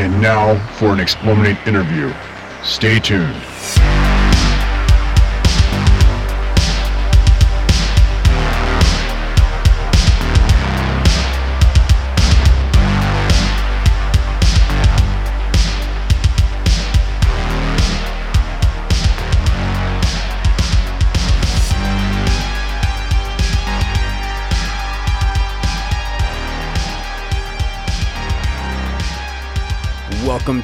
And now for an Explorminate interview. Stay tuned.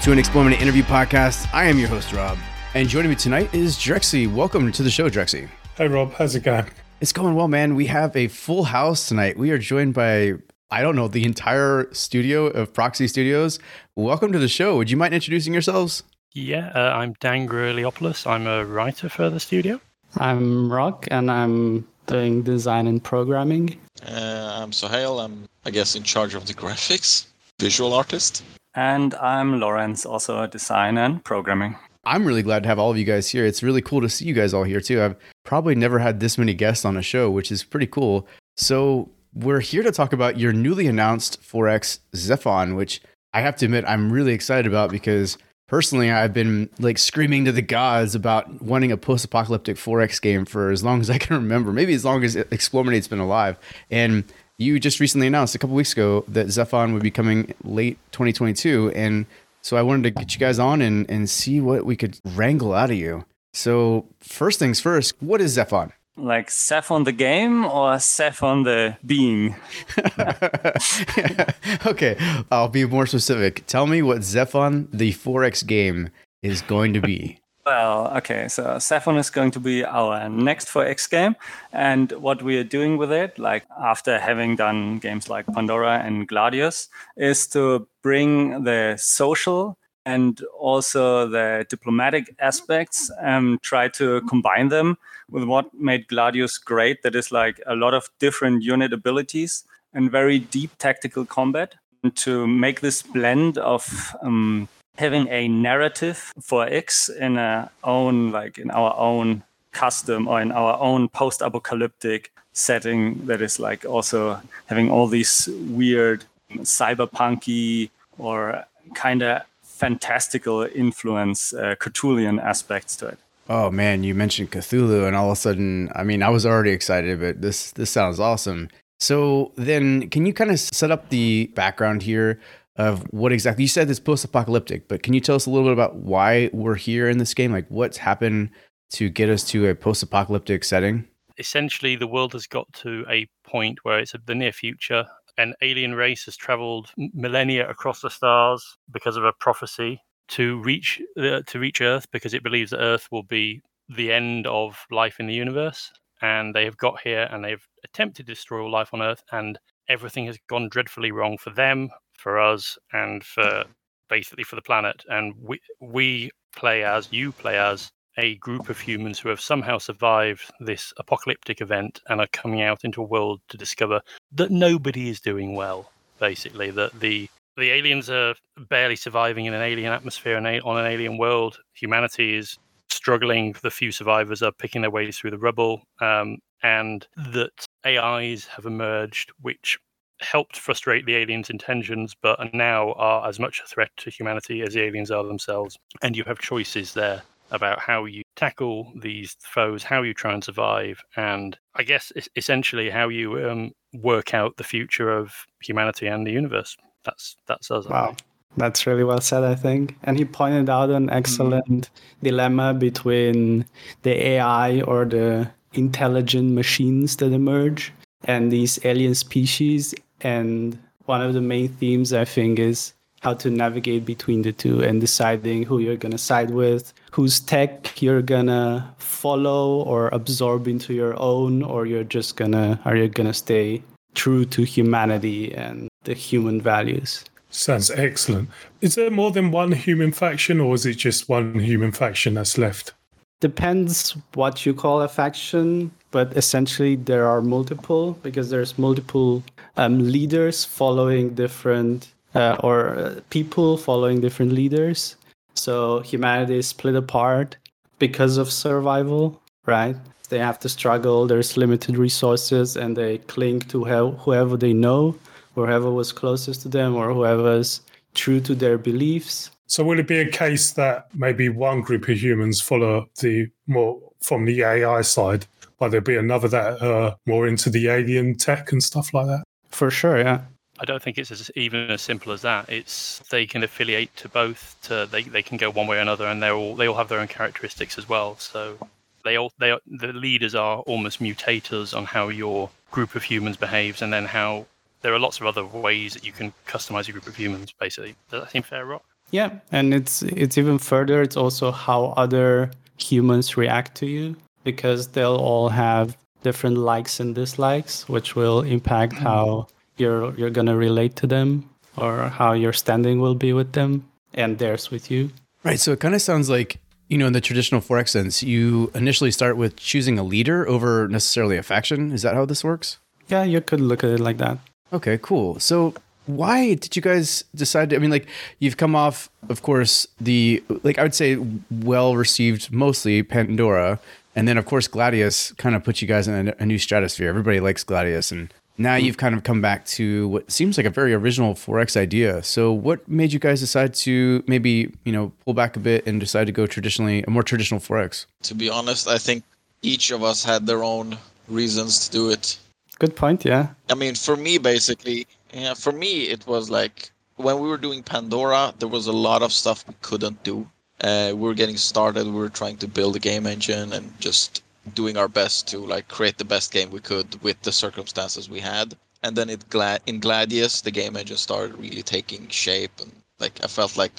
To an Explorminate interview podcast. I am your host, Rob. And joining me tonight is Drexy. Welcome to the show, Drexy. Hey Rob, how's it going? It's going well, man. We have a full house tonight. We are joined by, I don't know, the entire studio of Proxy Studios. Welcome to the show. Would you mind introducing yourselves? Yeah, uh, I'm Dan Griliopoulos. I'm a writer for the studio. I'm Rok, and I'm doing design and programming. Uh, I'm Sohail. I'm, I guess, in charge of the graphics, visual artist. And I'm Lorenz, also a design and programming. I'm really glad to have all of you guys here. It's really cool to see you guys all here too. I've probably never had this many guests on a show, which is pretty cool. So, we're here to talk about your newly announced 4X Zephon, which I have to admit I'm really excited about because personally I've been like screaming to the gods about wanting a post-apocalyptic 4X game for as long as I can remember, maybe as long as Explorminate's been alive. And you just recently announced a couple weeks ago that Zephon would be coming late 2022, and so I wanted to get you guys on and and see what we could wrangle out of you. So first things first, what is Zephon? Like Zephon the game or Zephon the being? okay, I'll be more specific. Tell me what Zephon the 4X game is going to be. Well, okay, so Zephon is going to be our next 4X game. And what we are doing with it, like after having done games like Pandora and Gladius, is to bring the social and also the diplomatic aspects and try to combine them with what made Gladius great. That is like a lot of different unit abilities and very deep tactical combat. And to make this blend of um, having a narrative 4X in our own, like in our own custom or in our own post-apocalyptic setting that is like also having all these weird cyberpunky or kind of fantastical influence uh, Cthulhian aspects to it. Oh man, you mentioned Cthulhu, and all of a sudden, I mean, I was already excited, but this this sounds awesome. So then, can you kind of set up the background here of what exactly you said? It's post-apocalyptic, but can you tell us a little bit about why we're here in this game? Like, what's happened to get us to a post-apocalyptic setting? Essentially, the world has got to a point where it's the near future. An alien race has traveled millennia across the stars because of a prophecy to reach uh, to reach Earth because it believes that Earth will be the end of life in the universe. And they have got here and they've attempted to destroy all life on Earth, and everything has gone dreadfully wrong for them, for us, and for basically for the planet. And we we play as you play as a group of humans who have somehow survived this apocalyptic event and are coming out into a world to discover that nobody is doing well. Basically, that the the aliens are barely surviving in an alien atmosphere and on an alien world. Humanity is struggling. The few survivors are picking their way through the rubble, um, and that AIs have emerged which helped frustrate the aliens' intentions, but now are as much a threat to humanity as the aliens are themselves. And you have choices there about how you tackle these foes, how you try and survive, and I guess essentially how you um, work out the future of humanity and the universe. That's that's us. Wow. That's really well said, I think. And he pointed out an excellent mm. dilemma between the AI or the intelligent machines that emerge and these alien species. And one of the main themes, I think, is how to navigate between the two and deciding who you're going to side with, whose tech you're going to follow or absorb into your own, or you're just going to, are you going to stay true to humanity and the human values? Sounds excellent. Is there more than one human faction, or is it just one human faction that's left? Depends what you call a faction, but essentially there are multiple because there's multiple um, leaders following different uh, or uh, people following different leaders. So humanity is split apart because of survival, right? They have to struggle. There's limited resources, and they cling to whoever they know whoever was closest to them or whoever's true to their beliefs. So will it be a case that maybe one group of humans follow the more from the AI side, but there'll be another that are more into the alien tech and stuff like that? For sure, yeah. I don't think it's as, even as simple as that. It's they can affiliate to both. To they, they can go one way or another, and they all they all have their own characteristics as well. So they all they are- the leaders are almost mutators on how your group of humans behaves, and then how there are lots of other ways that you can customize your group of humans. Basically, does that seem fair, Rok? Yeah, and it's it's even further. It's also how other humans react to you because they'll all have different likes and dislikes, which will impact mm-hmm. how you're you're gonna relate to them or how your standing will be with them and theirs with you. Right. So it kind of sounds like, you know, in the traditional 4X sense, you initially start with choosing a leader over necessarily a faction. Is that how this works? Yeah, you could look at it like that. Okay, cool. So why did you guys decide to, I mean, like, you've come off, of course, the, like, I would say well received mostly Pandora. And then, of course, Gladius kind of put you guys in a, a new stratosphere. Everybody likes Gladius. And now you've kind of come back to what seems like a very original 4X idea. So, what made you guys decide to maybe, you know, pull back a bit and decide to go traditionally, a more traditional 4X? To be honest, I think each of us had their own reasons to do it. Good point, yeah. I mean, for me, basically, yeah, for me, it was like when we were doing Pandora, there was a lot of stuff we couldn't do. Uh, we were getting started. We were trying to build a game engine and just doing our best to like create the best game we could with the circumstances we had. And then it Gla- in Gladius, the game engine started really taking shape, and like I felt like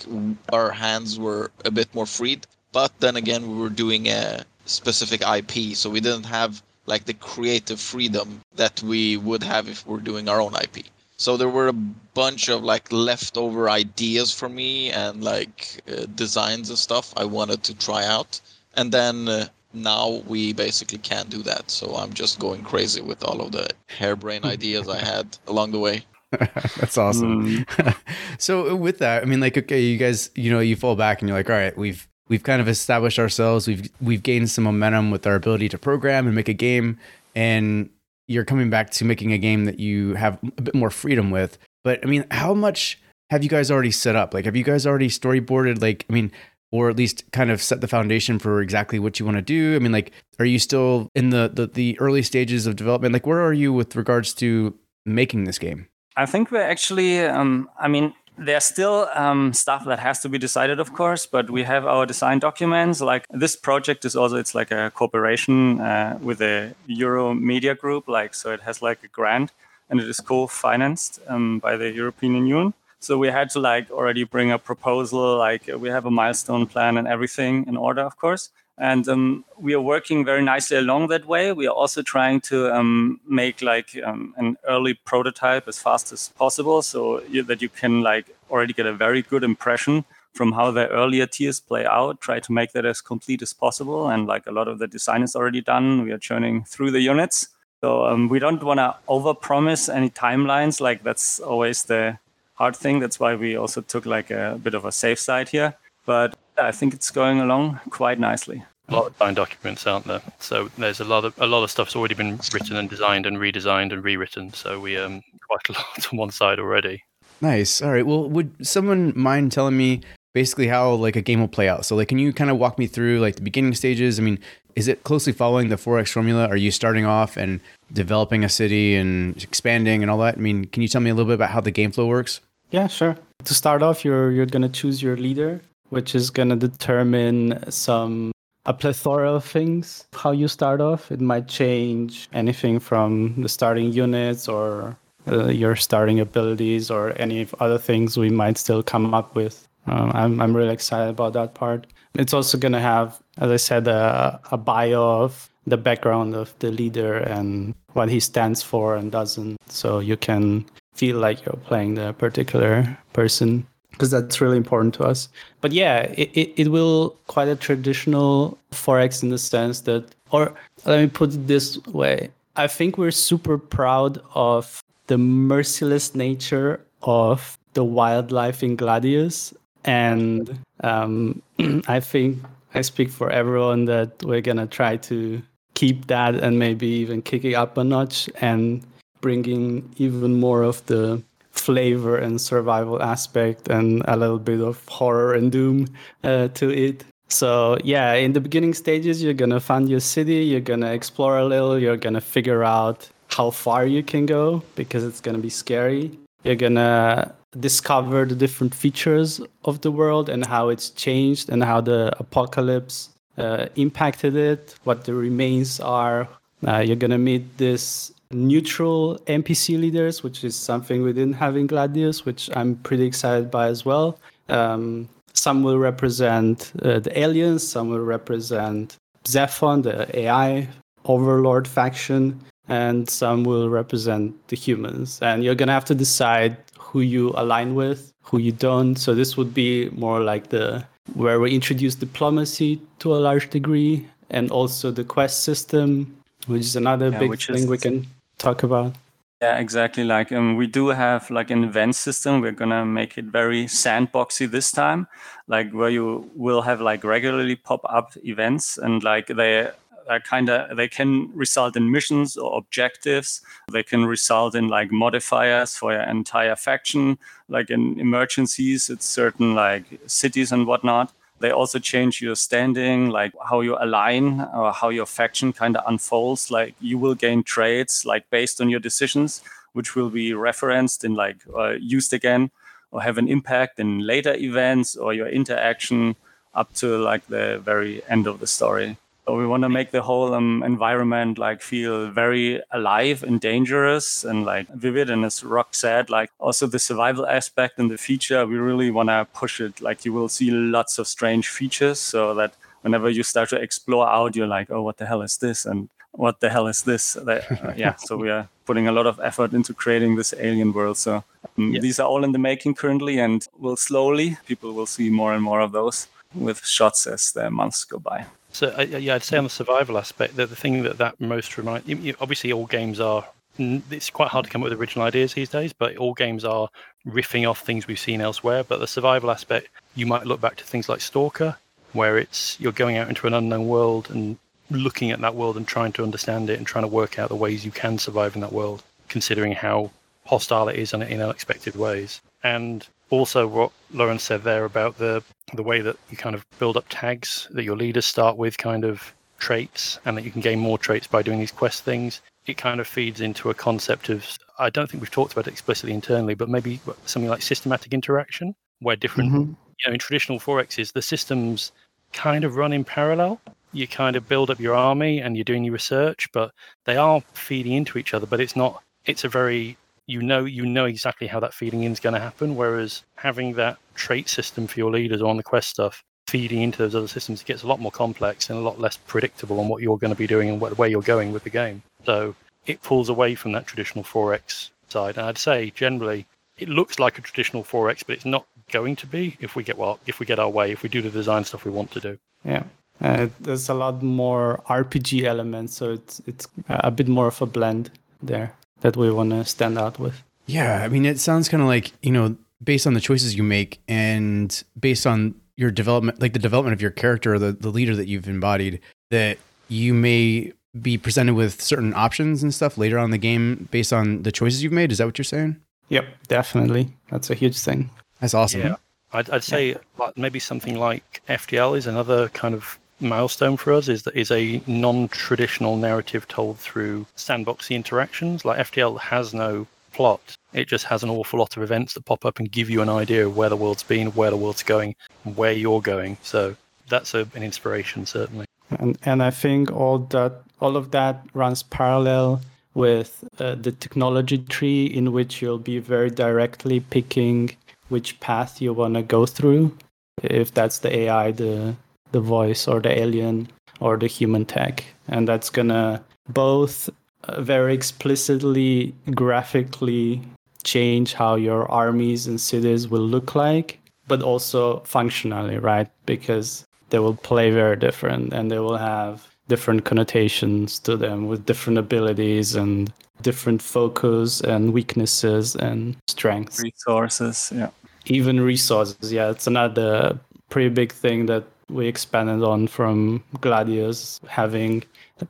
our hands were a bit more freed. But then again, we were doing a specific IP, so we didn't have like the creative freedom that we would have if we're doing our own IP. So there were a bunch of like leftover ideas for me and like uh, designs and stuff I wanted to try out. And then uh, now we basically can't do that. So I'm just going crazy with all of the harebrained ideas I had along the way. That's awesome. so with that, I mean, like, okay, you guys, you know, you fall back and you're like, all right, we've we've kind of established ourselves. We've we've gained some momentum with our ability to program and make a game, and you're coming back to making a game that you have a bit more freedom with. But I mean, how much have you guys already set up? Like, have you guys already storyboarded? Like, I mean, or at least kind of set the foundation for exactly what you want to do? I mean, like, are you still in the the, the early stages of development? Like, where are you with regards to making this game? I think we're actually, um, I mean, there's still um, stuff that has to be decided, of course, but we have our design documents. Like this project is also, it's like a cooperation uh, with a Euro Media Group. Like, so it has like a grant and it is co-financed um, by the European Union. So we had to like already bring a proposal, like we have a milestone plan and everything in order, of course. And um, we are working very nicely along that way. We are also trying to um, make like um, an early prototype as fast as possible, so that you can like already get a very good impression from how the earlier tiers play out. Try to make that as complete as possible, and like a lot of the design is already done. We are churning through the units, so um, we don't want to overpromise any timelines. Like that's always the hard thing. That's why we also took like a bit of a safe side here. But I think it's going along quite nicely. A lot of design documents, aren't there? So there's a lot of a lot of stuff's already been written and designed and redesigned and rewritten. So we um quite a lot on one side already. Nice. All right. Well, would someone mind telling me basically how like a game will play out? So like can you kind of walk me through like the beginning stages? I mean, is it closely following the 4X formula? Are you starting off and developing a city and expanding and all that? I mean, can you tell me a little bit about how the game flow works? Yeah, sure. To start off, you're you're gonna choose your leader, which is gonna determine some a plethora of things. How you start off, it might change anything from the starting units or uh, your starting abilities or any other things we might still come up with. Um, I'm I'm really excited about that part. It's also gonna have, as I said, a, a bio of the background of the leader and what he stands for and doesn't, so you can feel like you're playing the particular person because that's really important to us. But yeah, it, it, it will quite a traditional 4X in the sense that, or let me put it this way I think we're super proud of the merciless nature of the wildlife in Gladius. And um, I think I speak for everyone that we're going to try to keep that and maybe even kick it up a notch and bringing even more of the flavor and survival aspect and a little bit of horror and doom uh, to it. So yeah, in the beginning stages, you're gonna find your city, you're gonna explore a little, you're gonna figure out how far you can go because it's gonna be scary. You're gonna discover the different features of the world and how it's changed and how the apocalypse uh, impacted it, what the remains are. Uh, you're gonna meet this neutral NPC leaders, which is something we didn't have in Gladius, which I'm pretty excited by as well. Um, some will represent uh, the aliens, some will represent Zephon, the AI overlord faction, and some will represent the humans. And you're gonna have to decide who you align with, who you don't. So this would be more like the where we introduce diplomacy to a large degree, and also the quest system, which is another Yeah, big which thing is- we can talk about. Yeah, exactly. Like um, we do have like an event system. We're gonna make it very sandboxy this time, like where you will have like regularly pop up events and like they are kind of they can result in missions or objectives. They can result in like modifiers for your entire faction. Like in emergencies, it's certain like cities and whatnot. They also change your standing, like how you align or how your faction kind of unfolds. Like you will gain traits like based on your decisions, which will be referenced in like uh, used again or have an impact in later events or your interaction up to like the very end of the story. So we want to make the whole um, environment like feel very alive and dangerous and like vivid. And as Rok said, like also the survival aspect and the feature, we really want to push it. Like you will see lots of strange features so that whenever you start to explore out, you're like, oh, what the hell is this? And what the hell is this? That, uh, yeah. So we are putting a lot of effort into creating this alien world. So um, Yeah. these are all in the making currently and will slowly, people will see more and more of those with shots as the months go by. So uh, yeah, I'd say on the survival aspect that the thing that that most reminds you, obviously all games are. It's quite hard to come up with original ideas these days, but all games are riffing off things we've seen elsewhere. But the survival aspect, you might look back to things like Stalker, where it's you're going out into an unknown world and looking at that world and trying to understand it and trying to work out the ways you can survive in that world, considering how hostile it is and in unexpected ways. And also what Lorenz said there about the the way that you kind of build up tags that your leaders start with kind of traits and that you can gain more traits by doing these quest things. It kind of feeds into a concept of I don't think we've talked about it explicitly internally, but maybe something like systematic interaction, where different Mhm. you know in traditional 4Xs the systems kind of run in parallel. You kind of build up your army and you're doing your research, but they are feeding into each other. But it's not. It's a very you know you know exactly how that feeding in is going to happen. Whereas having that trait system for your leaders or on the quest stuff feeding into those other systems, it gets a lot more complex and a lot less predictable on what you're going to be doing and what, where you're going with the game. So it pulls away from that traditional 4X side. And I'd say generally it looks like a traditional 4X, but it's not going to be if we get well if we get our way, if we do the design stuff we want to do. Yeah. Uh, there's a lot more RPG elements, so it's it's a bit more of a blend there that we want to stand out with. Yeah, I mean, it sounds kind of like you know, based on the choices you make and based on your development, like the development of your character, the the leader that you've embodied, that you may be presented with certain options and stuff later on in the game based on the choices you've made. Is that what you're saying? Yep, definitely. That's a huge thing. That's awesome. Yeah. I'd, I'd say like maybe something like FTL is another kind of milestone for us is that is a non-traditional narrative told through sandboxy interactions. Like FTL has no plot. It just has an awful lot of events that pop up and give you an idea of where the world's been where the world's going and where you're going. So that's a, an inspiration certainly. And and I think all that all of that runs parallel with uh, the technology tree in which you'll be very directly picking which path you want to go through if that's the AI the the voice or the alien or the human tech. And that's gonna both uh, very explicitly graphically change how your armies and cities will look like but also functionally right? Because they will play very different and they will have different connotations to them with different abilities and different focus and weaknesses and strengths. Resources, yeah. even resources yeah. It's another pretty big thing that we expanded on from gladius having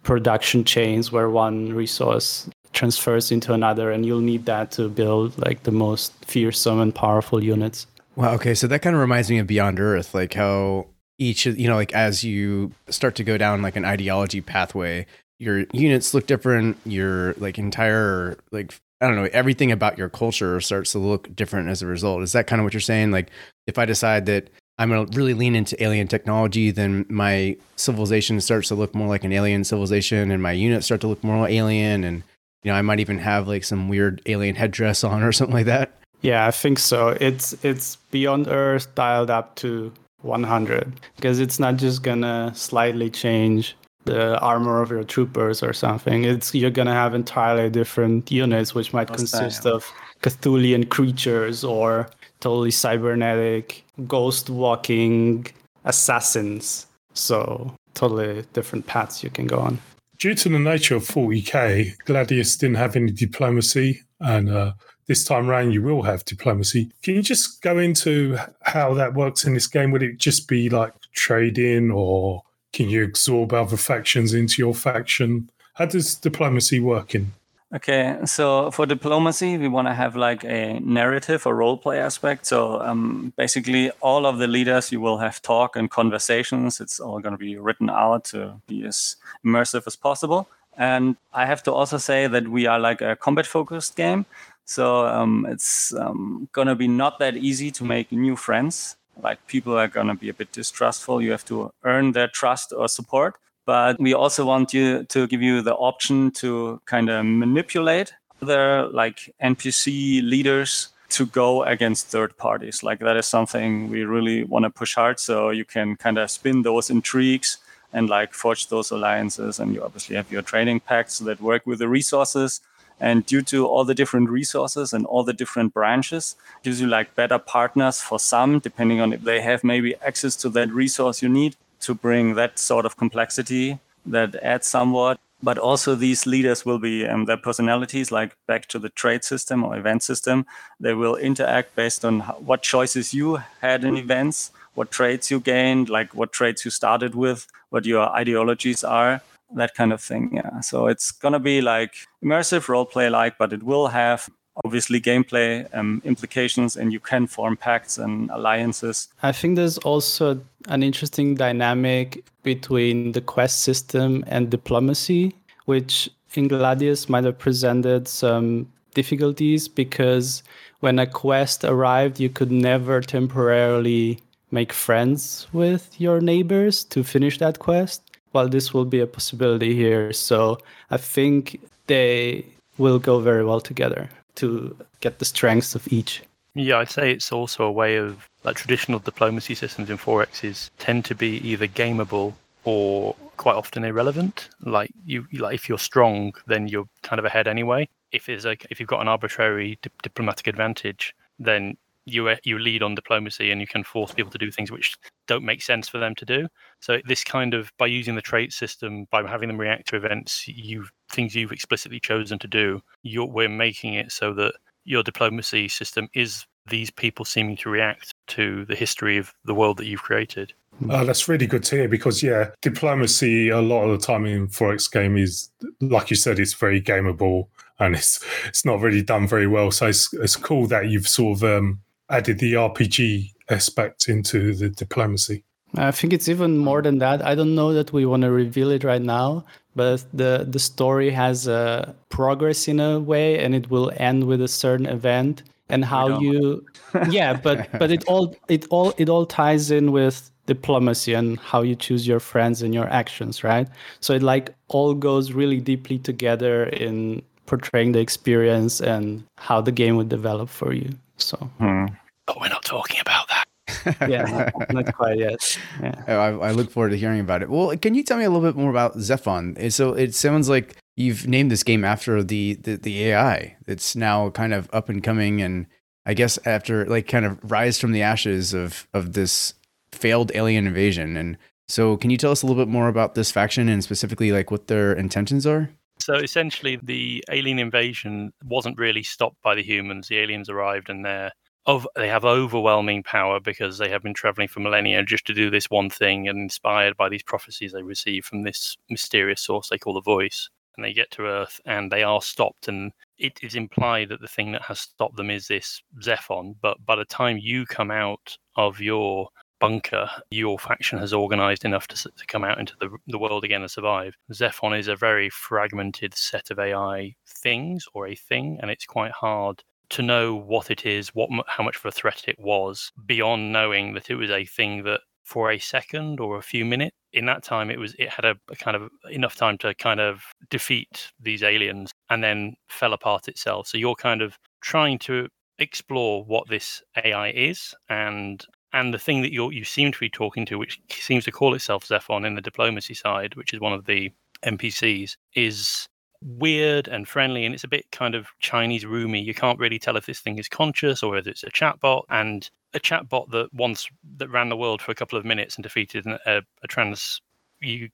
production chains where one resource transfers into another, and you'll need that to build like the most fearsome and powerful units. Wow. Okay. So that kind of reminds me of Beyond Earth, like how each, you know, like as you start to go down like an ideology pathway, your units look different. Your like entire, like, I don't know, everything about your culture starts to look different as a result. Is that kind of what you're saying? Like, if I decide that I'm going to really lean into alien technology, then my civilization starts to look more like an alien civilization and my units start to look more alien. And, you know, I might even have like some weird alien headdress on or something like that. Yeah, I think so. It's it's Beyond Earth dialed up to 100 because it's not just gonna slightly change the armor of your troopers or something. It's you're gonna have entirely different units, which might consist of Cthulhian creatures or totally cybernetic, ghost walking assassins. So totally different paths you can go on. Due to the nature of 40k, Gladius didn't have any diplomacy, and uh, this time around you will have diplomacy. Can you just go into how that works in this game? Would it just be like trading, or can you absorb other factions into your faction? How does diplomacy work in? Okay, so for diplomacy, we want to have like a narrative or role play aspect. So um, basically, all of the leaders you will have talk and conversations. It's all going to be written out to be as immersive as possible. And I have to also say that we are like a combat focused game. So um, it's um, going to be not that easy to make new friends. Like people are going to be a bit distrustful. You have to earn their trust or support but we also want you to give you the option to kind of manipulate other like npc leaders to go against third parties. Like that is something we really want to push hard so you can kind of spin those intrigues and like forge those alliances. And you obviously have your trading pacts that work with the resources. And due to all the different resources and all the different branches gives you like better partners for some depending on if they have maybe access to that resource you need to bring that sort of complexity that adds somewhat. But also, these leaders will be um, their personalities, like back to the trade system or event system. They will interact based on what choices you had in events, what traits you gained, like what traits you started with, what your ideologies are, that kind of thing. Yeah. So it's going to be like immersive role play like, but it will have obviously gameplay um, implications and you can form pacts and alliances. I think there's also an interesting dynamic between the quest system and diplomacy, which in Gladius might have presented some difficulties because when a quest arrived, you could never temporarily make friends with your neighbors to finish that quest. Well, this will be a possibility here. So I think they will go very well together to get the strengths of each. Yeah, I'd say it's also a way of like traditional diplomacy systems in 4Xs tend to be either gameable or quite often irrelevant. Like you, like if you're strong, then you're kind of ahead anyway. If there's like if you've got an arbitrary di- diplomatic advantage, then you you lead on diplomacy and you can force people to do things which don't make sense for them to do. So this kind of by using the trait system, by having them react to events, you things you've explicitly chosen to do, you're, we're making it so that your diplomacy system is these people seeming to react to the history of the world that you've created. Oh, that's really good to hear because yeah, diplomacy a lot of the time in 4X game is like you said, it's very gameable and it's it's not really done very well. So it's it's cool that you've sort of um, added the RPG aspect into the diplomacy. I think it's even more than that. I don't know that we want to reveal it right now, but the the story has a progress in a way, and it will end with a certain event. And how you, yeah, but but it all it all it all ties in with diplomacy and how you choose your friends and your actions, right? So it like all goes really deeply together in portraying the experience and how the game would develop for you. So, hmm. but we're not talking about that. Yeah, not, not, quite yet. Yeah. Oh, I, I, look forward to hearing about it. Well, can you tell me a little bit more about Zephon? So it sounds like you've named this game after the, the, the AI. It's now kind of up and coming, and I guess after like kind of rise from the ashes of of this failed alien invasion. And so, can you tell us a little bit more about this faction and specifically like what their intentions are? So essentially, the alien invasion wasn't really stopped by the humans. The aliens arrived and they're of they have overwhelming power because they have been traveling for millennia just to do this one thing and inspired by these prophecies they receive from this mysterious source they call the voice and they get to Earth and they are stopped and it is implied that the thing that has stopped them is this Zephon. But by the time you come out of your bunker, your faction has organized enough to, to come out into the, the world again and survive. Zephon is a very fragmented set of AI things or a thing, and it's quite hard to know what it is, what how much of a threat it was, beyond knowing that it was a thing that for a second or a few minutes in that time it was it had a, a, kind of enough time to kind of defeat these aliens and then fell apart itself. So you're kind of trying to explore what this ai is and and the thing that you you seem to be talking to which seems to call itself zephon in the diplomacy side which is one of the npcs is weird and friendly and it's a bit kind of chinese roomy. You can't really tell if this thing is conscious or whether it's a chatbot and a chatbot that once that ran the world for a couple of minutes and defeated a, a trans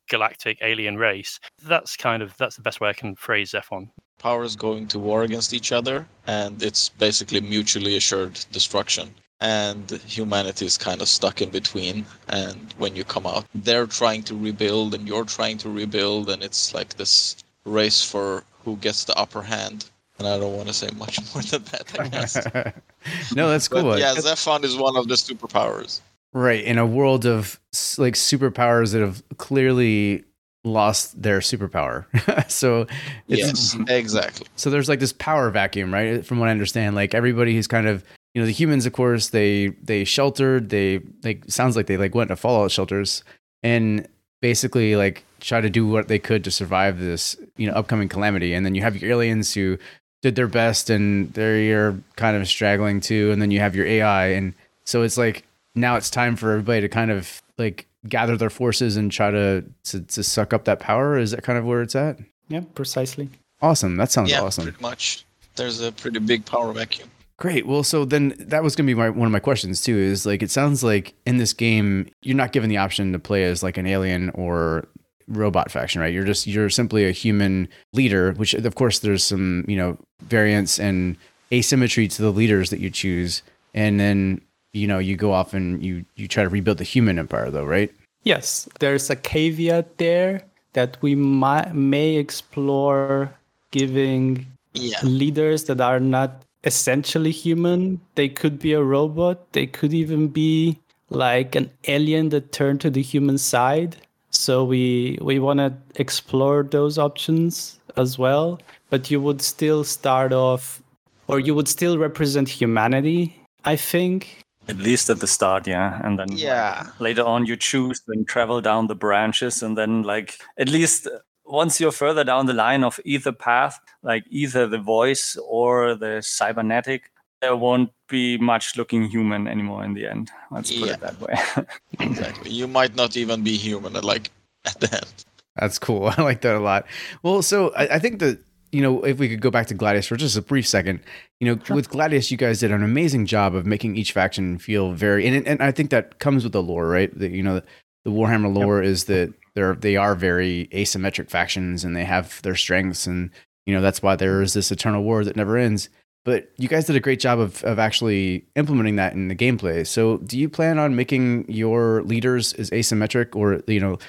galactic alien race that's kind of that's the best way i can phrase zephon. Powers going to war against each other and it's basically mutually assured destruction and humanity is kind of stuck in between and when you come out they're trying to rebuild and you're trying to rebuild and it's like this race for who gets the upper hand. And I don't want to say much more than that, I guess. no, that's cool. But yeah, Zephon is one of the superpowers. Right. In a world of like superpowers that have clearly lost their superpower. so yes, exactly. So there's like this power vacuum, right? From what I understand, like everybody who's kind of you know the humans, of course, they they sheltered. They like sounds like they like went to fallout shelters, and basically like try to do what they could to survive this you know upcoming calamity. And then you have your aliens who did their best and they're kind of straggling too. And then you have your ai and so it's like now it's time for everybody to kind of like gather their forces and try to to, to suck up that power. Is that kind of where it's at? Yeah precisely. Awesome. That sounds yeah, awesome. pretty much. There's a pretty big power vacuum Great. Well, so then that was going to be my, one of my questions too. Is like it sounds like in this game you're not given the option to play as like an alien or robot faction, right? You're just you're simply a human leader, which of course there's some you know variance and asymmetry to the leaders that you choose, and then you know you go off and you you try to rebuild the human empire, though, right? Yes, there's a caveat there that we might may explore giving yeah. leaders that are not essentially human. They could be a robot. They could even be like an alien that turned to the human side. So we we want to explore those options as well. But you would still start off, or you would still represent humanity. I think. At least at the start, yeah, and then yeah. Like, later on you choose and travel down the branches, and then like at least once you're further down the line of either path, like either the voice or the cybernetic, there won't be much looking human anymore in the end. Let's put yeah. it that way. exactly. You might not even be human at like at the end. That's cool. I like that a lot. Well, so I, I think that you know, if we could go back to Gladius for just a brief second, you know, sure. with Gladius, you guys did an amazing job of making each faction feel very, and and I think that comes with the lore, right? That you know, the Warhammer lore yep. is that they're they are very asymmetric factions and they have their strengths and you know that's why there is this eternal war that never ends. But you guys did a great job of, of actually implementing that in the gameplay. So do you plan on making your leaders as asymmetric or you know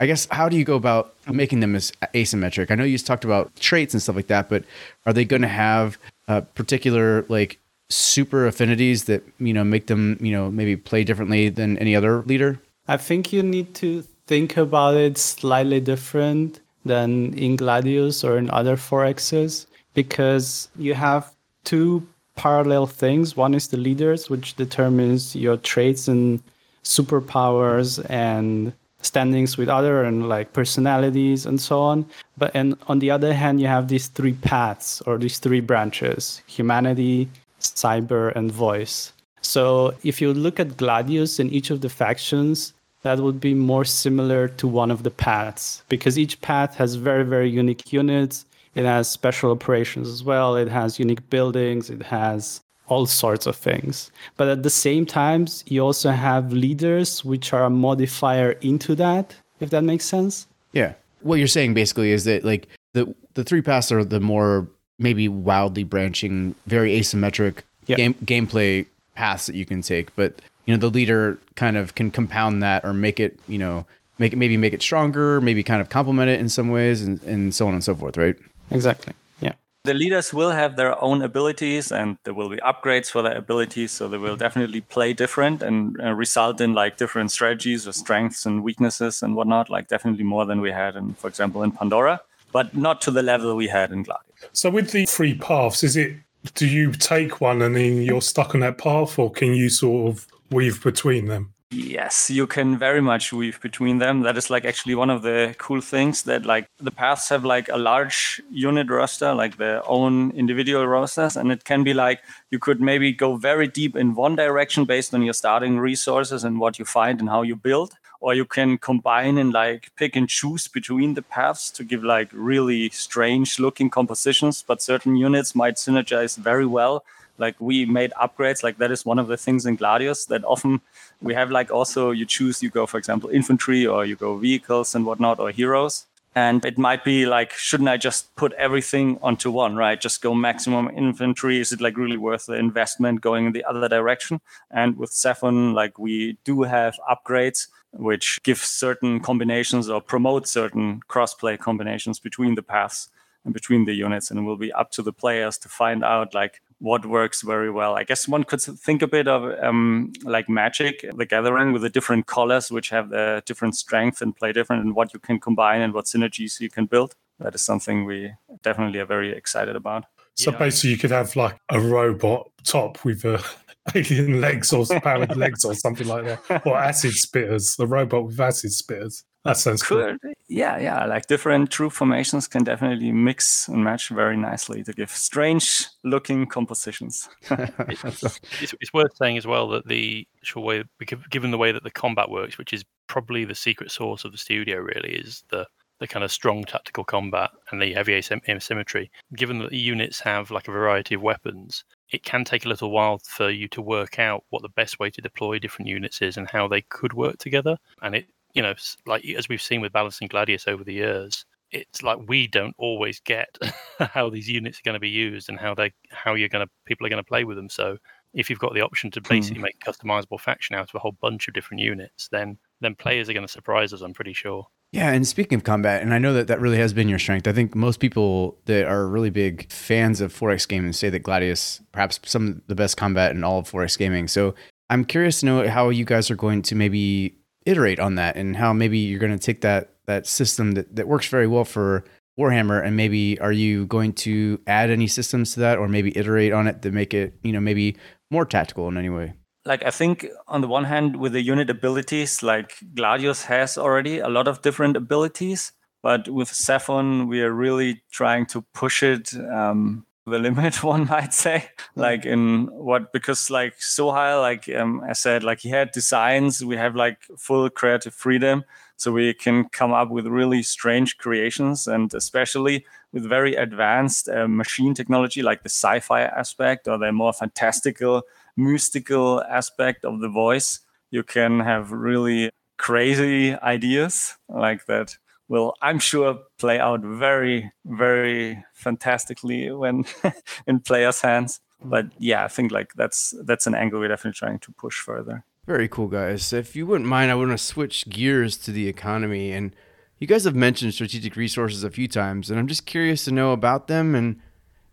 i guess how do you go about making them as asymmetric? I know you just talked about traits and stuff like that but are they going to have uh, particular like super affinities that you know make them you know maybe play differently than any other leader? I think you need to think about it slightly different than in Gladius or in other 4Xs because you have two parallel things. One is the leaders, which determines your traits and superpowers and standings with other and like personalities and so on. But and on the other hand, you have these three paths or these three branches: humanity, cyber, and voice. So if you look at Gladius in each of the factions, that would be more similar to one of the paths because each path has very very unique units. It has special operations as well. It has unique buildings. It has all sorts of things. But at the same time you also have leaders which are a modifier into that if that makes sense. Yeah. What you're saying basically is that like the the three paths are the more maybe wildly branching very asymmetric game gameplay paths that you can take. But you know the leader kind of can compound that or make it you know make it maybe make it stronger, maybe kind of complement it in some ways, and, and so on and so forth, right? Exactly. Yeah. The leaders will have their own abilities and there will be upgrades for their abilities. So they will definitely play different and uh, result in like different strategies or strengths and weaknesses and whatnot, like definitely more than we had in, for example, in Pandora, but not to the level we had in Gladius. So with the three paths, is it do you take one and then you're stuck on that path or can you sort of weave between them? Yes, you can very much weave between them. That is like actually one of the cool things that like the paths have like a large unit roster, like their own individual rosters, and it can be like you could maybe go very deep in one direction based on your starting resources and what you find and how you build, or you can combine and like pick and choose between the paths to give like really strange looking compositions, but certain units might synergize very well like we made upgrades. Like that is one of the things in gladius that often we have like also you choose you go for example infantry or you go vehicles and whatnot or heroes. And it might be like shouldn't i just put everything onto one right? Just go maximum infantry. Is it like really worth the investment going in the other direction? And with Zephon like we do have upgrades which give certain combinations or promote certain crossplay combinations between the paths and between the units. And it will be up to the players to find out like what works very well. I guess one could think a bit of um, like Magic, the Gathering, with the different colors which have the different strength and play different, and what you can combine and what synergies you can build. That is something we definitely are very excited about. So yeah. basically, you could have like a robot top with a alien legs or powered legs or something like that, or acid spitters. A robot with acid spitters. That sounds cool. cool. Yeah, yeah. Like different troop formations can definitely mix and match very nicely to give strange looking compositions. it's, it's, worth saying as well that the actual way, given the way that the combat works, which is probably the secret source of the studio, really is the the kind of strong tactical combat and the heavy asymmetry. Given that the units have like a variety of weapons, it can take a little while for you to work out what the best way to deploy different units is and how they could work together. And it you know, like as we've seen with Balancing Gladius over the years, it's like we don't always get how these units are going to be used and how they how you're going to people are going to play with them. So if you've got the option to basically hmm. make customizable faction out of a whole bunch of different units, then then players are going to surprise us. I'm pretty sure. Yeah, and speaking of combat, and I know that that really has been your strength. I think most people that are really big fans of 4X gaming say that Gladius perhaps some of the best combat in all of 4X gaming. So I'm curious to know how you guys are going to maybe iterate on that and how maybe you're going to take that that system that, that works very well for Warhammer and maybe are you going to add any systems to that or maybe iterate on it to make it, you know, maybe more tactical in any way? Like I think on the one hand with the unit abilities, like Gladius has already a lot of different abilities, but with Zephon we are really trying to push it um, the limit one might say. Like in what because like Sohail like um, I said like he had designs we have like full creative freedom so we can come up with really strange creations and especially with very advanced uh, machine technology like the sci-fi aspect or the more fantastical mystical aspect of the voice you can have really crazy ideas like that will, I'm sure, play out very, very fantastically when in players' hands. But yeah, I think like that's that's an angle we're definitely trying to push further. Very cool, guys. If you wouldn't mind, I want to switch gears to the economy. And you guys have mentioned strategic resources a few times, and I'm just curious to know about them. And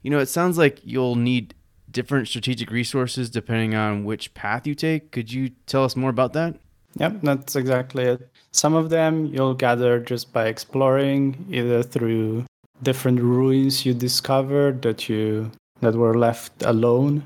you know, it sounds like you'll need different strategic resources depending on which path you take. Could you tell us more about that? Yep, that's exactly it. Some of them you'll gather just by exploring, either through different ruins you discovered that you that were left alone.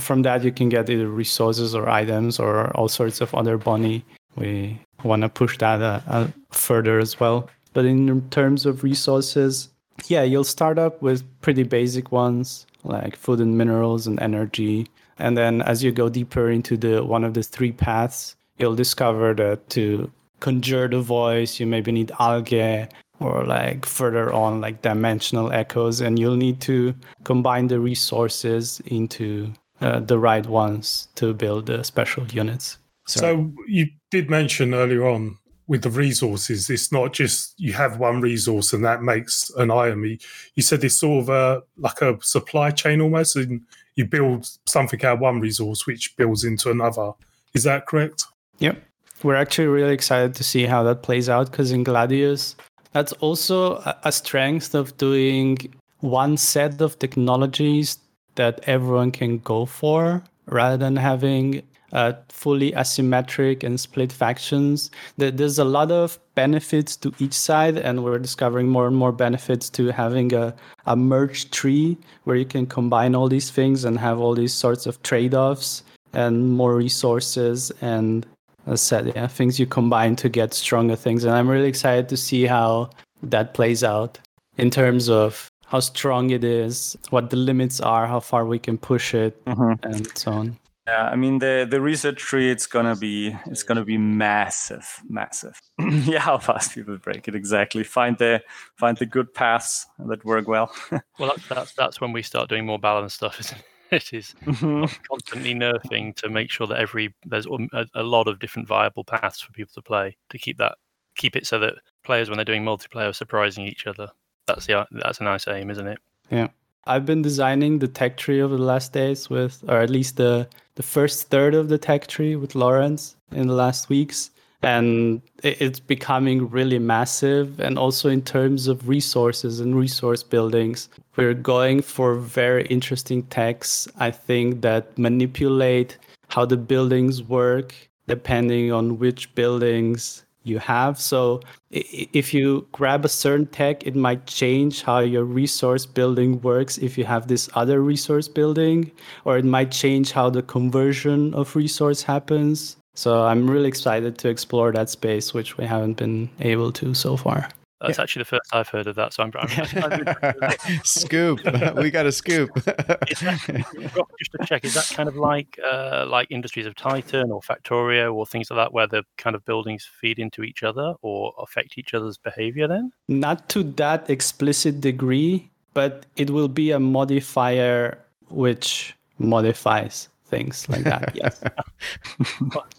From that you can get either resources or items or all sorts of other money. We want to push that uh, uh, further as well. But in terms of resources, yeah, you'll start up with pretty basic ones like food and minerals and energy. And then as you go deeper into the one of the three paths, you'll discover that to conjure the voice, you maybe need algae or like further on like dimensional echoes and you'll need to combine the resources into uh, the right ones to build the special units. So, so you did mention earlier on with the resources, it's not just you have one resource and that makes an item. You, you said it's sort of a like a supply chain almost, and you build something out of one resource which builds into another. Is that correct? Yep. We're actually really excited to see how that plays out because in Gladius, that's also a, strength of doing one set of technologies that everyone can go for rather than having uh, fully asymmetric and split factions. There's a lot of benefits to each side, and we're discovering more and more benefits to having a, a merge tree where you can combine all these things and have all these sorts of trade offs and more resources and said, yeah, things you combine to get stronger things. And I'm really excited to see how that plays out in terms of how strong it is, what the limits are, how far we can push it, mm-hmm. and so on. Yeah, I mean the the research tree it's gonna be it's gonna be massive, massive. yeah, how fast people break it exactly. Find the find the good paths that work well. well, that's, that's that's when we start doing more balanced stuff, isn't it? it is mm-hmm. constantly nerfing to make sure that every there's a, a, lot of different viable paths for people to play to keep that keep it so that players when they're doing multiplayer are surprising each other. That's the that's a nice aim, isn't it? Yeah. I've been designing the tech tree over the last days with, or at least the the first third of the tech tree with Lorenz in the last weeks, and it's becoming really massive. And also in terms of resources and resource buildings, we're going for very interesting techs. I think that manipulate how the buildings work depending on which buildings you have. So if you grab a certain tech, it might change how your resource building works if you have this other resource building, or it might change how the conversion of resource happens. So I'm really excited to explore that space, which we haven't been able to so far. That's yeah. actually the first I've heard of that. So I'm, I'm scoop. we got a scoop. that, just to check, is that kind of like uh, like Industries of Titan or Factorio or things like that, where the kind of buildings feed into each other or affect each other's behavior? Then not to that explicit degree, but it will be a modifier which modifies things like that. yes.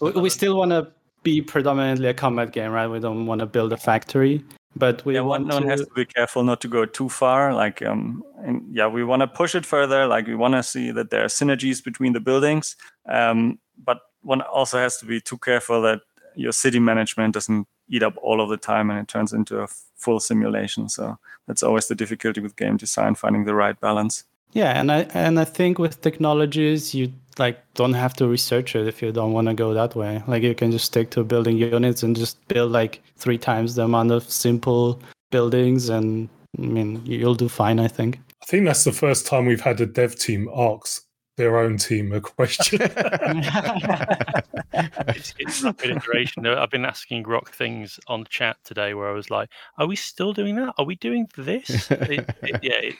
we still want to be predominantly a combat game, right? We don't want to build a factory but we yeah, want one to... has to be careful not to go too far like um and yeah we want to push it further like we want to see that there are synergies between the buildings um but one also has to be too careful that your city management doesn't eat up all of the time and it turns into a full simulation so that's always the difficulty with game design finding the right balance yeah and i and i think with technologies you like don't have to research it if you don't want to go that way. Like you can just stick to building units and just build like three times the amount of simple buildings, and I mean you'll do fine. I think. I think that's the first time we've had a dev team ask their own team a question. it's, it's rapid iteration. I've been asking Rok things on chat today where I was like, "Are we still doing that? Are we doing this?" it, it, yeah,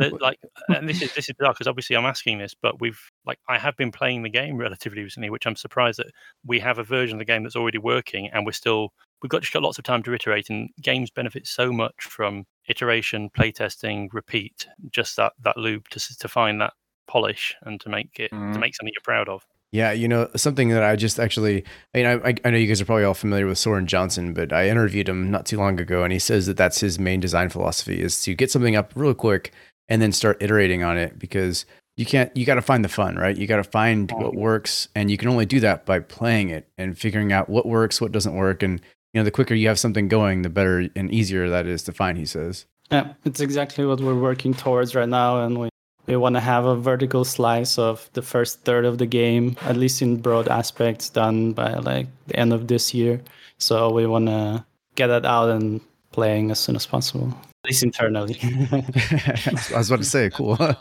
it, like, and this is this is bizarre because obviously I'm asking this, but we've like I have been playing the game relatively recently, which I'm surprised that we have a version of the game that's already working, and we're still we've got just got lots of time to iterate, and games benefit so much from iteration, playtesting, repeat, just that that loop to to find that polish and to make it mm. to make something you're proud of. Yeah, you know something that I just actually, I mean, I, I know you guys are probably all familiar with Soren Johnson, but I interviewed him not too long ago, and he says that that's his main design philosophy is to get something up real quick and then start iterating on it because you can't, you got to find the fun, right? You got to find what works, and you can only do that by playing it and figuring out what works, what doesn't work, and you know, the quicker you have something going, the better and easier that is to find. He says. Yeah, it's exactly what we're working towards right now, and we we want to have a vertical slice of the first third of the game, at least in broad aspects, done by like the end of this year. So we want to get that out and playing as soon as possible, at least internally. I was about to say, cool. but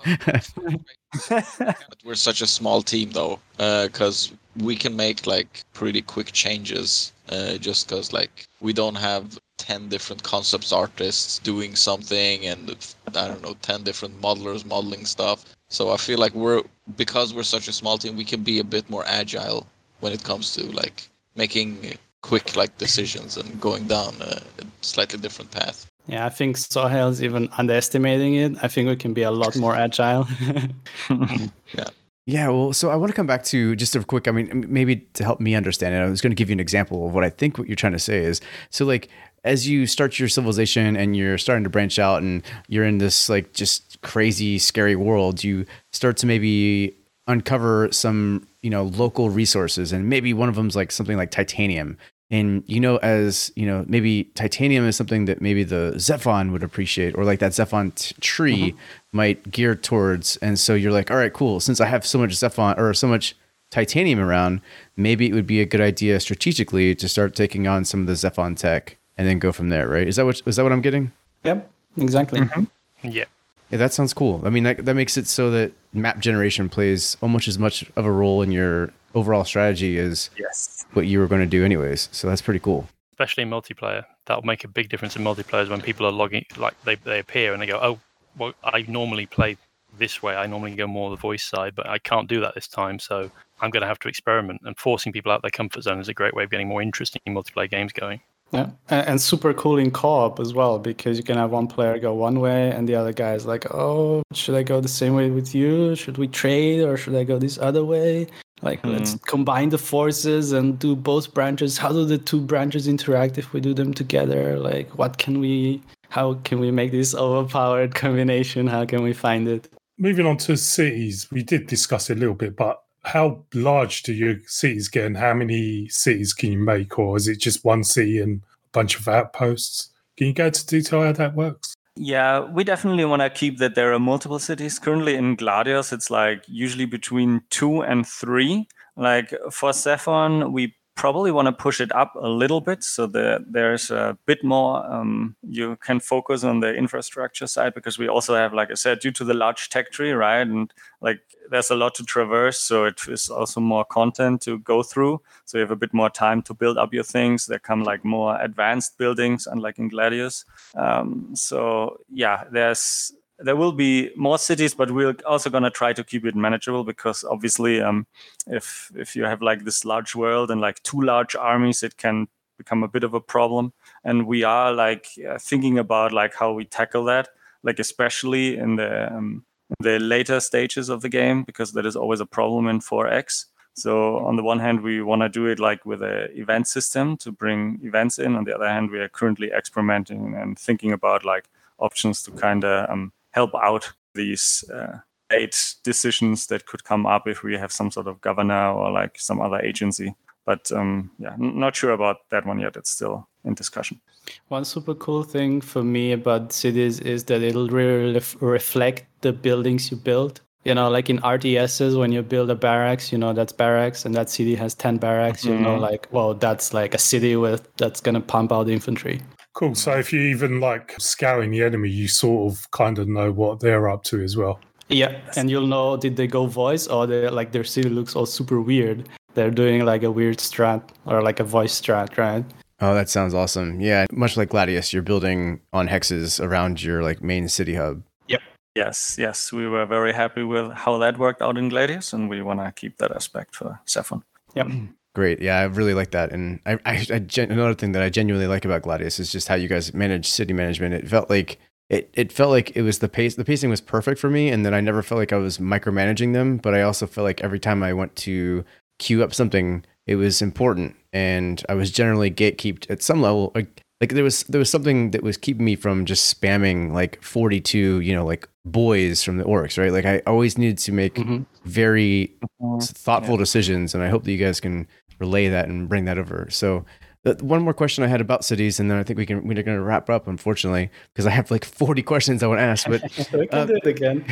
we're such a small team though, because uh, we can make like pretty quick changes, uh, just because like we don't have 10 different concepts artists doing something and i don't know 10 different modelers modeling stuff. So i feel like we're because we're such a small team we can be a bit more agile when it comes to like making quick like decisions and going down a slightly different path. Yeah i think is even underestimating it. I think we can be a lot more agile. Yeah. Yeah, well, so I want to come back to just a quick, I mean, maybe to help me understand it, I was going to give you an example of what I think what you're trying to say is. So, like, as you start your civilization and you're starting to branch out and you're in this, like, just crazy, scary world, you start to maybe uncover some you know local resources, and maybe one of them's like something like titanium. And you know, as you know, maybe titanium is something that maybe the Zephon would appreciate, or like that Zephon t- tree Mm-hmm. might gear towards. And so you're like, all right, cool. Since I have so much Zephon or so much titanium around, maybe it would be a good idea strategically to start taking on some of the Zephon tech and then go from there, right? Is that what is that what I'm getting? Yep, exactly. Mm-hmm. Yeah. Yeah, that sounds cool. I mean, that, that makes it so that map generation plays almost as much of a role in your overall strategy as Yes. what you were going to do, anyways. So that's pretty cool. especially in multiplayer. That'll make a big difference in multiplayer when people are logging, like they, they appear and they go, oh, well, I normally play this way. I normally go more the voice side, but I can't do that this time. So I'm going to have to experiment. And forcing people out their comfort zone is a great way of getting more interesting multiplayer games going. Yeah, and, and super cool in co-op as well because you can have one player go one way and the other guy is like, "Oh, should I go the same way with you? Should we trade or should I go this other way?" Like, hmm. let's combine the forces and do both branches. How do the two branches interact if we do them together? Like, what can we? How can we make this overpowered combination? How can we find it? Moving on to cities, we did discuss it a little bit, but how large do your cities get and how many cities can you make? Or is it just one city and a bunch of outposts? Can you go into detail how that works? Yeah, we definitely want to keep that there are multiple cities. Currently in Gladius, it's like usually between two and three. Like for Zephon, we probably want to push it up a little bit so that there's a bit more um, you can focus on the infrastructure side because we also have like i said due to the large tech tree right and like there's a lot to traverse so it is also more content to go through. So you have a bit more time to build up your things. There come like more advanced buildings unlike in gladius. Um, so yeah there's there will be more cities, but we're also going to try to keep it manageable because obviously, um, if if you have like this large world and like two large armies, it can become a bit of a problem. And we are like uh, thinking about like how we tackle that, like especially in the um, the later stages of the game because that is always a problem in 4X. So on the one hand, we want to do it like with a event system to bring events in. On the other hand, we are currently experimenting and thinking about like options to kind of um, help out these uh, eight decisions that could come up if we have some sort of governor or like some other agency. But um, yeah, n- not sure about that one yet. It's still in discussion. One super cool thing for me about cities is that it'll really ref- reflect the buildings you build. You know, like in RTSs, when you build a barracks, you know that's barracks, and that city has ten barracks. You know, like, well, that's like a city with that's gonna pump out infantry. Cool. So if you even like scouring the enemy, you sort of kind of know what they're up to as well. Yeah, and you'll know did they go voice or they like their city looks all super weird. They're doing like a weird strat or like a voice strat, right? Oh, that sounds awesome. Yeah, much like Gladius, you're building on hexes around your like main city hub. Yep. Yes, yes, we were very happy with how that worked out in Gladius, and we want to keep that aspect for Zephon. Yep. Mm. Great. Yeah, I really like that. And I, I, I gen- another thing that I genuinely like about Gladius is just how you guys manage city management. It felt like it, it felt like it was the pace. The pacing was perfect for me, and then I never felt like I was micromanaging them. But I also felt like every time I went to queue up something, it was important, and I was generally gatekeeped at some level. Like, like there was there was something that was keeping me from just spamming like 42 you know like boys from the orcs right like i always needed to make mm-hmm. very mm-hmm. thoughtful decisions and i hope that you guys can relay that and bring that over so one more question I had about cities, and then I think we can we're going to wrap up. Unfortunately, because I have like forty questions I want to ask. But we can Uh, do it again.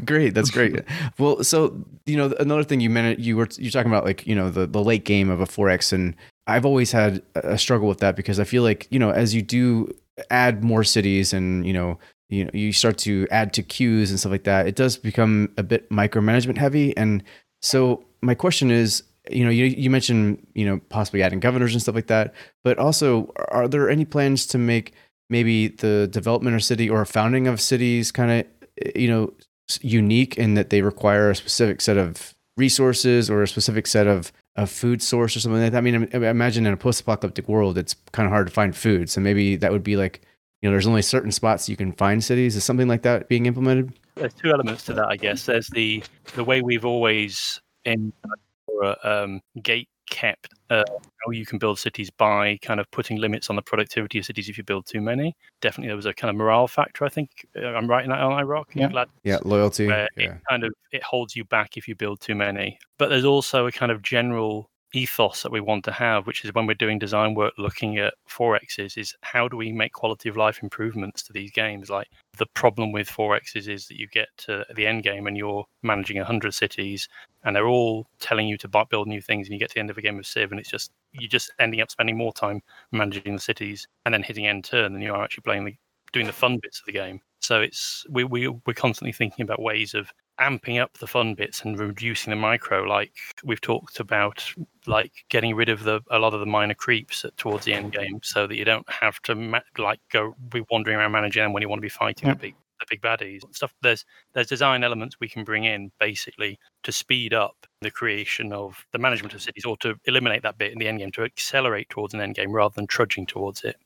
great, that's great. Well, so you know, another thing you meant you were you're talking about like you know the the late game of a four X, and I've always had a a struggle with that because I feel like you know as you do add more cities and you know you know you start to add to queues and stuff like that, it does become a bit micromanagement heavy. And so my question is, you know, you you mentioned you know possibly adding governors and stuff like that, but also are there any plans to make maybe the development of city or founding of cities kind of you know unique in that they require a specific set of resources or a specific set of a food source or something like that. I mean, imagine in a post-apocalyptic world, it's kind of hard to find food. So maybe that would be like, you know, there's only certain spots you can find cities. Is something like that being implemented? There's two elements to that, I guess. There's the the way we've always in um, gate kept uh, how you can build cities by kind of putting limits on the productivity of cities if you build too many. Definitely, there was a kind of morale factor. I think uh, I'm right in that, on Rok. Yeah. Glad Yeah, loyalty. where Yeah. it kind of it holds you back if you build too many. But there's also a kind of general ethos that we want to have, which is when we're doing design work looking at 4Xs, is how do we make quality of life improvements to these games? Like the problem with 4Xs is that you get to the end game and you're managing 100 cities and they're all telling you to build new things and you get to the end of a game of Civ and it's just, you're just ending up spending more time managing the cities and then hitting end turn than you are actually playing the, doing the fun bits of the game. So it's, we, we, we're constantly thinking about ways of amping up the fun bits and reducing the micro like we've talked about like getting rid of the a lot of the minor creeps at, towards the end game so that you don't have to ma- like go be wandering around managing them when you want to be fighting Yeah. the big the big baddies stuff there's there's design elements we can bring in basically to speed up the creation of the management of cities or to eliminate that bit in the end game to accelerate towards an end game rather than trudging towards it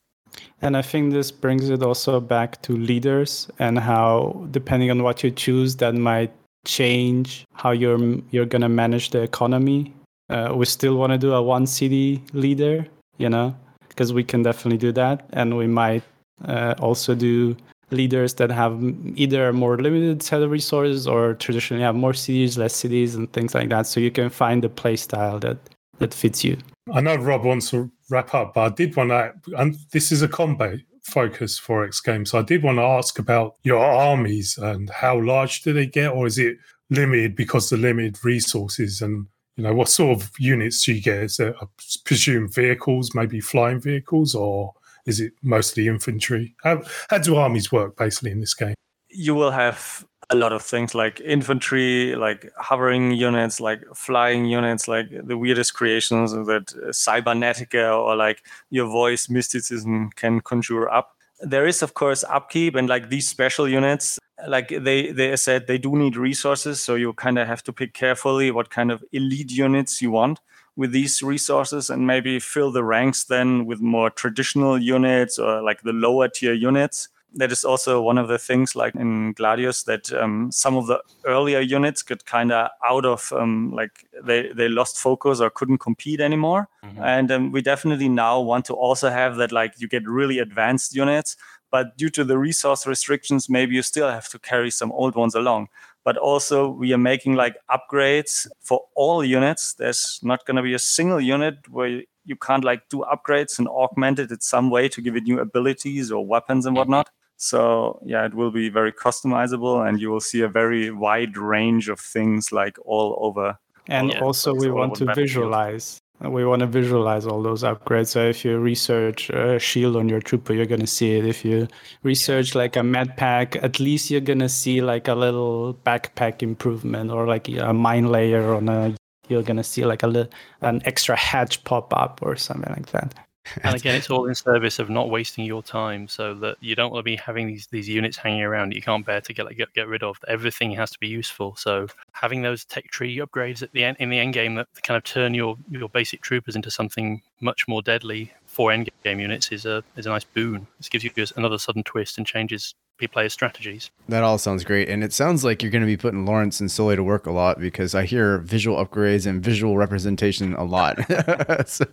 And I think this brings it also back to leaders and how, depending on what you choose, that might change how you're you're gonna manage the economy. Uh, we still want to do a one city leader, you know, because we can definitely do that, and we might uh, also do leaders that have either a more limited set of resources or traditionally have more cities, less cities, and things like that. So you can find the play style that that fits you. I know Rob wants to wrap up, but I did want to, and this is a combat focus 4X game. So I did want to ask about your armies and how large do they get, or is it limited because the limited resources? And, you know, what sort of units do you get? Is it, I presume, vehicles, maybe flying vehicles, or is it mostly infantry? How, how do armies work basically in this game? you will have a lot of things like infantry, like hovering units, like flying units, like the weirdest creations that cybernetica or like your voice mysticism can conjure up. There is, of course, upkeep and like these special units, like they they said they do need resources, so you kind of have to pick carefully what kind of elite units you want with these resources and maybe fill the ranks then with more traditional units or like the lower tier units that is also one of the things like in gladius that um, some of the earlier units got kind of out of um, like they, they lost focus or couldn't compete anymore. And um, we definitely now want to also have that like you get really advanced units but due to the resource restrictions maybe you still have to carry some old ones along. But also we are making like upgrades for all units. There's not going to be a single unit where you can't like do upgrades and augment it in some way to give it new abilities or weapons and whatnot so yeah it will be very customizable and you will see a very wide range of things like all over And Yeah, also, we want to visualize. We want to visualize all those upgrades. So if you research a shield on your trooper, you're gonna see it. If you research like a med pack, at least you're gonna see like a little backpack improvement or like a mine layer on a. You're gonna see like a li- an extra hatch pop up or something like that. And again it's all in service of not wasting your time so that you don't want to be having these these units hanging around that you can't bear to get get, get rid of. Everything has to be useful. So having those tech tree upgrades at the end in the end game that kind of turn your your basic troopers into something much more deadly for end game units is a is a nice boon. This gives you another sudden twist and changes players strategies That all sounds great. And it sounds like you're going to be putting Lorenz and Sully to work a lot because I hear visual upgrades and visual representation a lot. So,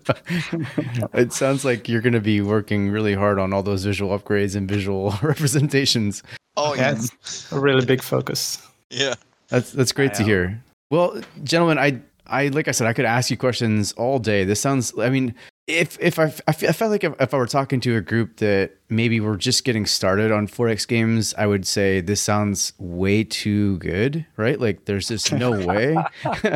it sounds like you're going to be working really hard on all those visual upgrades and visual representations. Oh Yeah. yes, A really big focus. yeah. That's that's great to Yeah. hear. Well, gentlemen, I I like I said, I could ask you questions all day. This sounds. I mean, if if I I, fe- I felt like if, if I were talking to a group that maybe we're just getting started on 4X games, I would say this sounds way too good, right? Like there's just no way,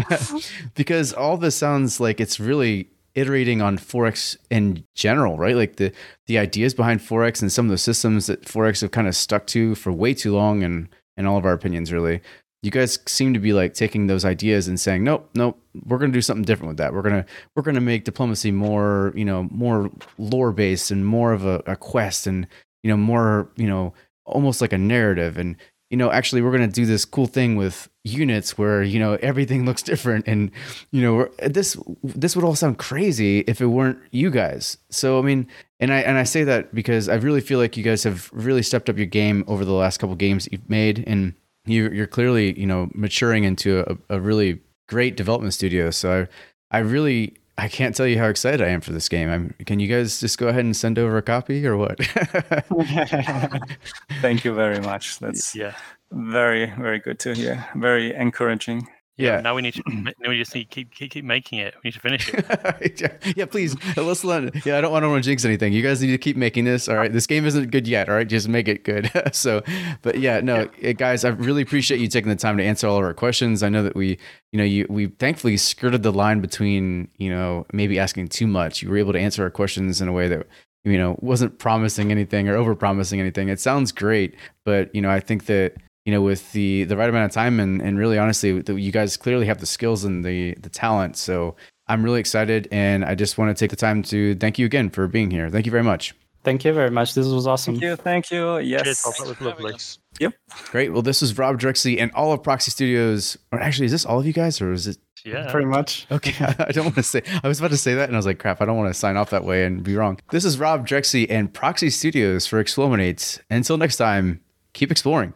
because all this sounds like it's really iterating on 4X in general right? Like the the ideas behind 4X and some of the systems that 4X have kind of stuck to for way too long and in all of our opinions really you guys seem to be like taking those ideas and saying nope nope we're going to do something different with that. We're going to we're going to make diplomacy more you know more lore based and more of a, a quest and you know more you know almost like a narrative. And you know actually we're going to do this cool thing with units where you know everything looks different and you know this this would all sound crazy if it weren't you guys. So i mean and i and i say that because i really feel like you guys have really stepped up your game over the last couple games you've made and you, you're clearly you know maturing into a, a really great development studio so I, I really I can't tell you how excited I am for this game. I'm, can you guys just go ahead and send over a copy or what? Thank you very much. That's Yeah. very, very good to hear. Very encouraging. Yeah. Now we need to. Now we just need to keep keep, keep making it. We need to finish it. yeah, yeah, please. Uh, Let's let. Yeah, I don't want to jinx anything. You guys need to keep making this. All right, this game isn't good yet. All right, just make it good. so, but yeah, no, eh, guys, I really appreciate you taking the time to answer all of our questions. I know that we, you know, you we thankfully skirted the line between, you know, maybe asking too much. You were able to answer our questions in a way that you know wasn't promising anything or over promising anything. It sounds great, but you know, I think that you know with the the right amount of time and and really honestly, that you guys clearly have the skills and the the talent. So I'm really excited, and I just want to take the time to thank you again for being here. Thank you very much. Thank you very much. This was awesome. Thank you. Thank you. Yes. Cheers, Bob. That was lovely. us. Great. Well, this is Rob Drexy and all of Proxy Studios. Or actually, is this all of you guys, or is it? Yeah. Pretty much. Okay, I don't want to say. I was about to say that, and I was like, "Crap! I don't want to sign off that way and be wrong." This is Rob Drexy and Proxy Studios for Explorminate. Until next time, keep exploring.